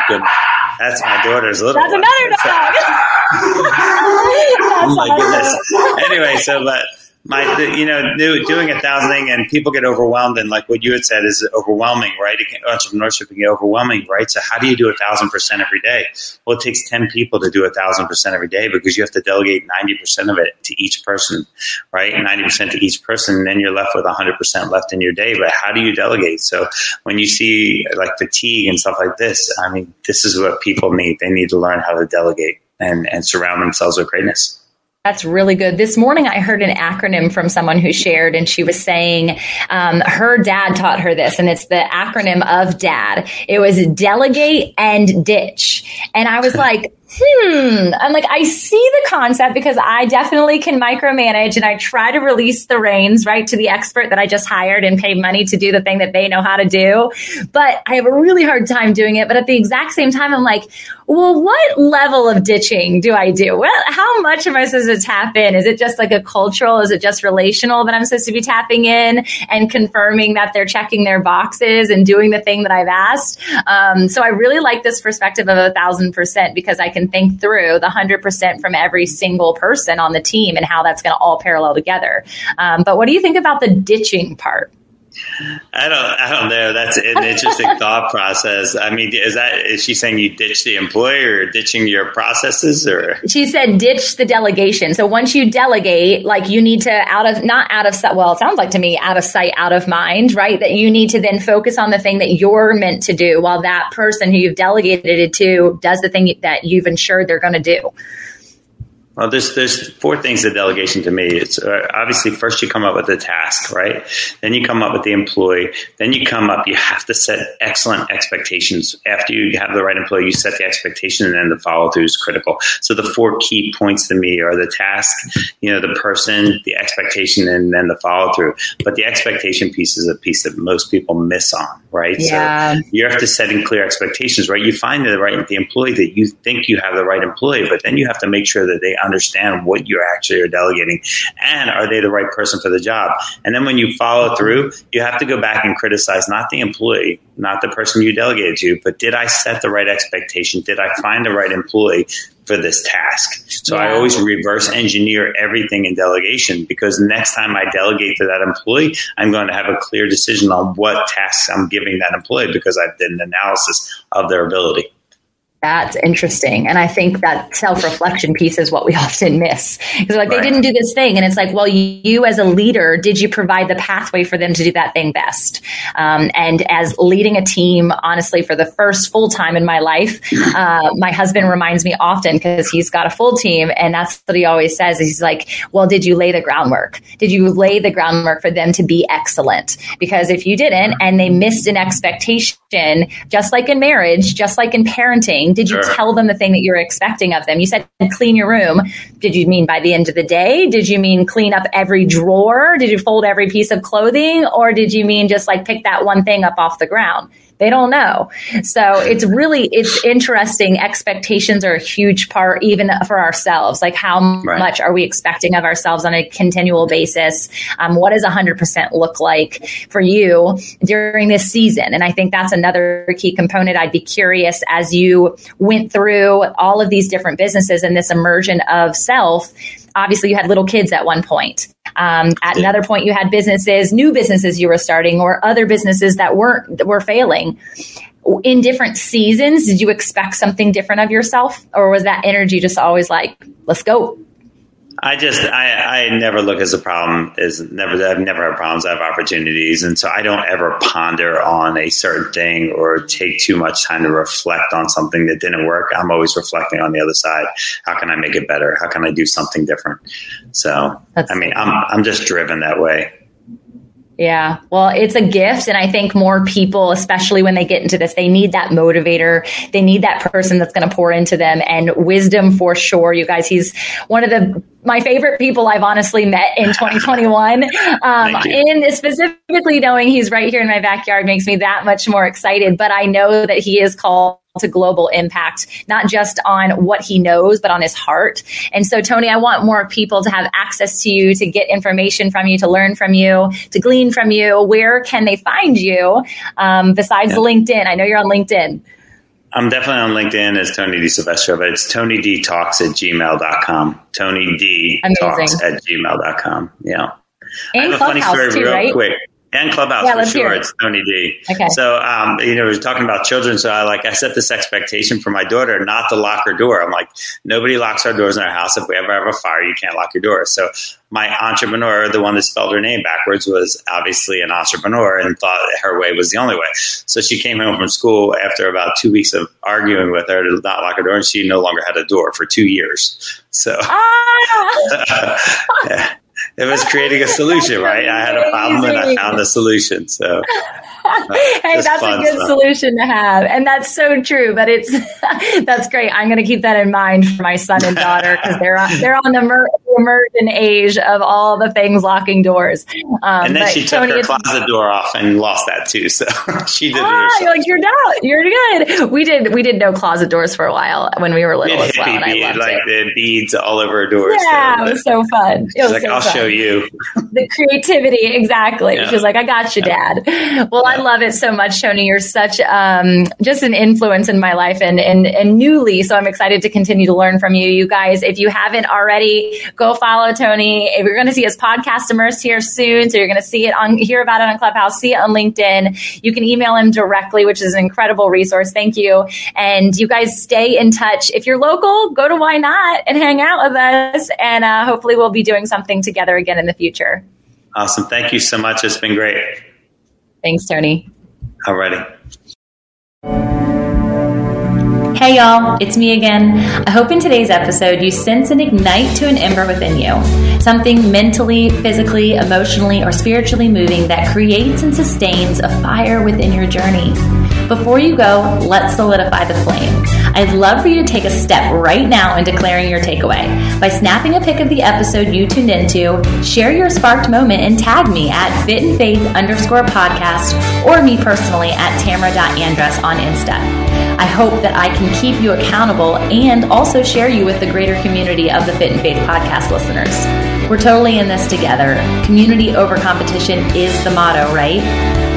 Speaker 2: Oh that's my daughter's little
Speaker 1: That's one. another dog.
Speaker 2: oh my goodness. Anyway, so, but my, you know, doing a thousand and people get overwhelmed and like what you had said is overwhelming, right? Entrepreneurship can get overwhelming, right? So how do you do a thousand percent every day? Well, it takes 10 people to do a thousand percent every day because you have to delegate 90% of it to each person, right? 90% to each person. And then you're left with 100% left in your day. But how do you delegate? So when you see like fatigue and stuff like this, I mean, this is what people need. They need to learn how to delegate and, and surround themselves with greatness.
Speaker 1: That's really good. This morning, I heard an acronym from someone who shared, and she was saying um, her dad taught her this, and it's the acronym of DAD. It was delegate and ditch. And I was like, hmm, I'm like, I see the concept because I definitely can micromanage and I try to release the reins, right, to the expert that I just hired and pay money to do the thing that they know how to do. But I have a really hard time doing it. But at the exact same time, I'm like, well, what level of ditching do I do? Well, how much am I supposed to tap in? Is it just like a cultural? Is it just relational that I'm supposed to be tapping in and confirming that they're checking their boxes and doing the thing that I've asked? Um, so I really like this perspective of a thousand percent because I can think through the 100% from every single person on the team and how that's going to all parallel together. Um, but what do you think about the ditching part?
Speaker 2: I don't. I don't know. That's an interesting thought process. I mean, is that is she saying you ditch the employer or ditching your processes, or
Speaker 1: she said ditch the delegation. So once you delegate, like you need to out of not out of sight. Well, it sounds like to me out of sight, out of mind, right? That you need to then focus on the thing that you're meant to do, while that person who you've delegated it to does the thing that you've ensured they're going to do.
Speaker 2: Well, there's there's four things to delegation to me. It's uh, obviously first you come up with the task, right? Then you come up with the employee. Then you come up. You have to set excellent expectations. After you have the right employee, you set the expectation, and then the follow through is critical. So the four key points to me are the task, you know, the person, the expectation, and then the follow through. But the expectation piece is a piece that most people miss on, right?
Speaker 1: Yeah.
Speaker 2: So you have to set in clear expectations, right? You find the right the employee that you think you have the right employee, but then you have to make sure that they understand what you actually are delegating and are they the right person for the job. And then when you follow through, you have to go back and criticize not the employee, not the person you delegated to, but did I set the right expectation? Did I find the right employee? for this task. So yeah. I always reverse engineer everything in delegation because next time I delegate to that employee, I'm going to have a clear decision on what tasks I'm giving that employee because I've done an analysis of their ability.
Speaker 1: That's interesting. And I think that self reflection piece is what we often miss. Because like, right. they didn't do this thing. And it's like, well, you as a leader, did you provide the pathway for them to do that thing best? Um, and as leading a team, honestly, for the first full time in my life, uh, my husband reminds me often because he's got a full team. And that's what he always says. He's like, well, did you lay the groundwork? Did you lay the groundwork for them to be excellent? Because if you didn't and they missed an expectation, just like in marriage, just like in parenting, did you sure. tell them the thing that you're expecting of them? You said clean your room. Did you mean by the end of the day? Did you mean clean up every drawer? Did you fold every piece of clothing? Or did you mean just like pick that one thing up off the ground? They don't know. So it's really, it's interesting. Expectations are a huge part, even for ourselves. Like how right. much are we expecting of ourselves on a continual basis? Um, what does 100% look like for you during this season? And I think that's another key component. I'd be curious as you went through all of these different businesses and this immersion of self obviously you had little kids at one point. Um, at another point, you had businesses, new businesses you were starting, or other businesses that weren't that were failing. In different seasons, did you expect something different of yourself, or was that energy just always like, "Let's go"?
Speaker 2: I just I, I never look as a problem is never I've never had problems. I have opportunities, and so I don't ever ponder on a certain thing or take too much time to reflect on something that didn't work. I'm always reflecting on the other side. How can I make it better? How can I do something different? So That's I mean, I'm I'm just driven that way.
Speaker 1: Yeah. Well, it's a gift. And I think more people, especially when they get into this, they need that motivator. They need that person that's going to pour into them and wisdom for sure. You guys, he's one of the, my favorite people I've honestly met in 2021. Um, and specifically knowing he's right here in my backyard makes me that much more excited. But I know that he is called to global impact, not just on what he knows, but on his heart. And so, Tony, I want more people to have access to you, to get information from you, to learn from you, to glean from you. Where can they find you um, besides yeah. LinkedIn? I know you're on LinkedIn.
Speaker 2: I'm definitely on LinkedIn as Tony Disilvestro, but it's Tony D Talks at gmail.com. Tony D Talks at gmail.com. Yeah.
Speaker 1: And I have a funny story too, real right? quick
Speaker 2: and Clubhouse yeah, for sure. It's Tony D. Okay. So, um, you know, we're talking about children. So I like, I set this expectation for my daughter not to lock her door. I'm like, nobody locks our doors in our house. If we ever have a fire, you can't lock your door. So my entrepreneur, the one that spelled her name backwards, was obviously an entrepreneur and thought her way was the only way. So she came home from school after about two weeks of arguing with her to not lock her door, and she no longer had a door for two years. So. Ah! it was creating a solution, right? I had a problem and I found a solution. So
Speaker 1: hey, that's a good stuff. solution to have. And that's so true, but it's, that's great. I'm going to keep that in mind for my son and daughter because they're on, they're on the mer- immersion age of all the things locking doors.
Speaker 2: Um, and then she took Tony, her closet door off and lost that too. So she did
Speaker 1: ah,
Speaker 2: it
Speaker 1: You're like, you're not, you're good. We did, we did no closet doors for a while when we were little as well. And I loved
Speaker 2: like
Speaker 1: it.
Speaker 2: the beads all over her doors.
Speaker 1: Yeah, so, it was so fun. It was
Speaker 2: like,
Speaker 1: so
Speaker 2: I'll
Speaker 1: fun.
Speaker 2: show you.
Speaker 1: the creativity. Exactly. Yeah. She was like, I got you, dad. Well, yeah. I love it so much, Tony. You're such um, just an influence in my life and, and, and newly. So I'm excited to continue to learn from you. You guys, if you haven't already, go follow Tony. If you're going to see his podcast immersed here soon, so you're going to see it on, hear about it on Clubhouse, see it on LinkedIn. You can email him directly, which is an incredible resource. Thank you. And you guys stay in touch. If you're local, go to Y-NOT and hang out with us. And uh, hopefully we'll be doing something together again in the future.
Speaker 2: Awesome. Thank you so much. It's been great.
Speaker 1: Thanks, Tony.
Speaker 2: Alrighty.
Speaker 1: Hey y'all, it's me again. I hope in today's episode you sense an ignite to an ember within you. Something mentally, physically, emotionally, or spiritually moving that creates and sustains a fire within your journey. Before you go, let's solidify the flame. I'd love for you to take a step right now in declaring your takeaway. By snapping a pic of the episode you tuned into, share your sparked moment and tag me at fit and faith underscore podcast or me personally at tamara.andress on Insta. I hope that I can keep you accountable and also share you with the greater community of the Fit and Faith podcast listeners. We're totally in this together. Community over competition is the motto, right?